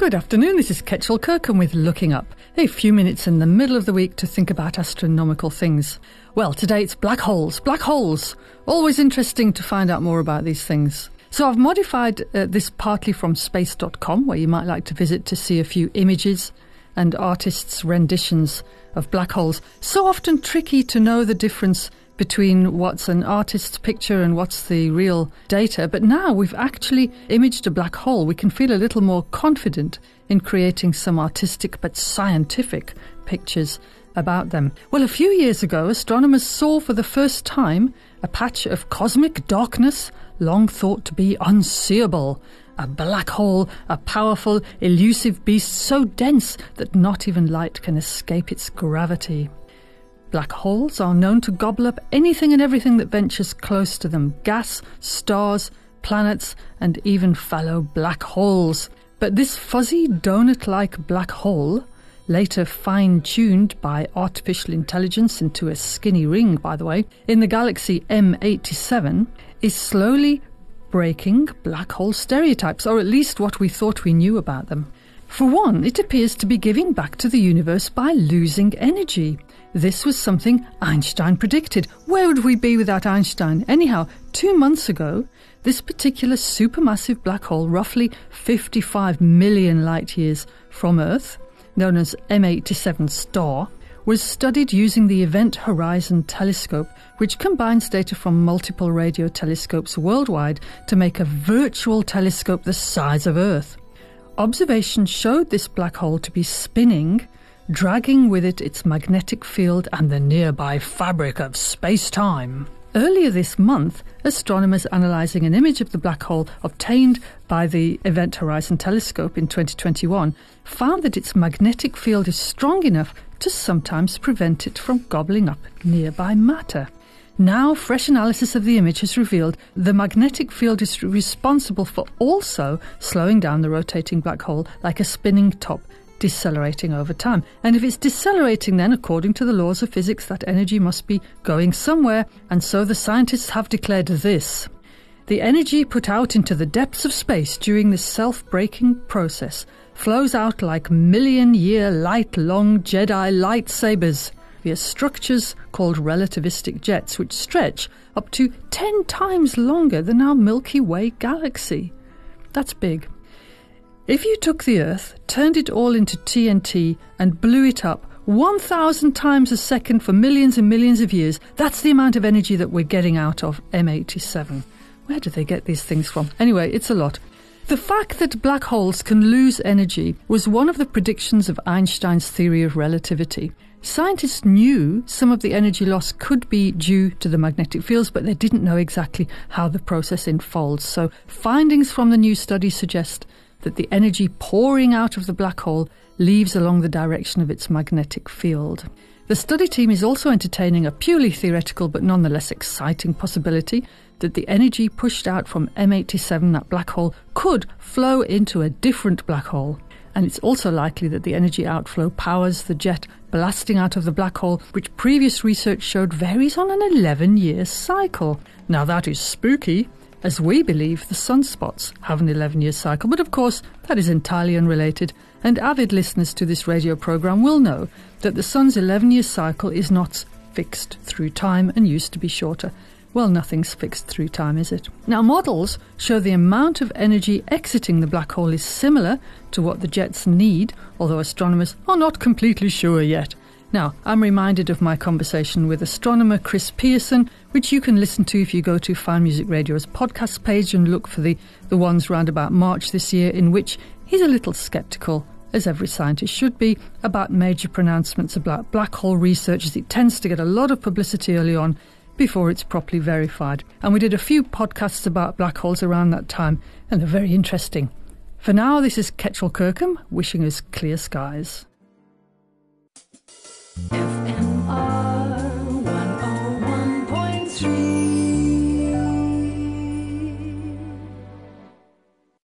Good afternoon, this is Kechil Kirkham with Looking Up, a few minutes in the middle of the week to think about astronomical things. Well, today it's black holes. Black holes! Always interesting to find out more about these things. So I've modified uh, this partly from space.com, where you might like to visit to see a few images and artists' renditions of black holes. So often tricky to know the difference between what's an artist's picture and what's the real data. But now we've actually imaged a black hole. We can feel a little more confident in creating some artistic but scientific pictures about them. Well, a few years ago, astronomers saw for the first time a patch of cosmic darkness long thought to be unseeable. A black hole, a powerful, elusive beast so dense that not even light can escape its gravity. Black holes are known to gobble up anything and everything that ventures close to them gas, stars, planets, and even fellow black holes. But this fuzzy donut like black hole, later fine tuned by artificial intelligence into a skinny ring, by the way, in the galaxy M87, is slowly breaking black hole stereotypes, or at least what we thought we knew about them. For one, it appears to be giving back to the universe by losing energy. This was something Einstein predicted. Where would we be without Einstein? Anyhow, two months ago, this particular supermassive black hole, roughly 55 million light years from Earth, known as M87 star, was studied using the Event Horizon Telescope, which combines data from multiple radio telescopes worldwide to make a virtual telescope the size of Earth. Observations showed this black hole to be spinning dragging with it its magnetic field and the nearby fabric of space time. Earlier this month, astronomers analysing an image of the black hole obtained by the Event Horizon Telescope in 2021 found that its magnetic field is strong enough to sometimes prevent it from gobbling up nearby matter. Now, fresh analysis of the image has revealed the magnetic field is responsible for also slowing down the rotating black hole like a spinning top decelerating over time. And if it's decelerating, then according to the laws of physics, that energy must be going somewhere. And so the scientists have declared this. The energy put out into the depths of space during this self breaking process flows out like million year light long Jedi lightsabers via structures called relativistic jets, which stretch up to 10 times longer than our Milky Way galaxy. That's big. If you took the Earth, turned it all into TNT, and blew it up 1,000 times a second for millions and millions of years, that's the amount of energy that we're getting out of M87. Where do they get these things from? Anyway, it's a lot. The fact that black holes can lose energy was one of the predictions of Einstein's theory of relativity. Scientists knew some of the energy loss could be due to the magnetic fields, but they didn't know exactly how the process unfolds. So, findings from the new study suggest that the energy pouring out of the black hole leaves along the direction of its magnetic field. The study team is also entertaining a purely theoretical but nonetheless exciting possibility that the energy pushed out from M87, that black hole, could flow into a different black hole. And it's also likely that the energy outflow powers the jet blasting out of the black hole, which previous research showed varies on an 11 year cycle. Now that is spooky, as we believe the sunspots have an 11 year cycle. But of course, that is entirely unrelated, and avid listeners to this radio program will know that the sun's 11 year cycle is not fixed through time and used to be shorter. Well, nothing's fixed through time, is it? Now, models show the amount of energy exiting the black hole is similar to what the jets need, although astronomers are not completely sure yet. Now, I'm reminded of my conversation with astronomer Chris Pearson, which you can listen to if you go to Fine Music Radio's podcast page and look for the, the ones round about March this year, in which he's a little sceptical, as every scientist should be, about major pronouncements about black hole research, as it tends to get a lot of publicity early on before it's properly verified. And we did a few podcasts about black holes around that time, and they're very interesting. For now, this is Kechil Kirkham wishing us clear skies. FMR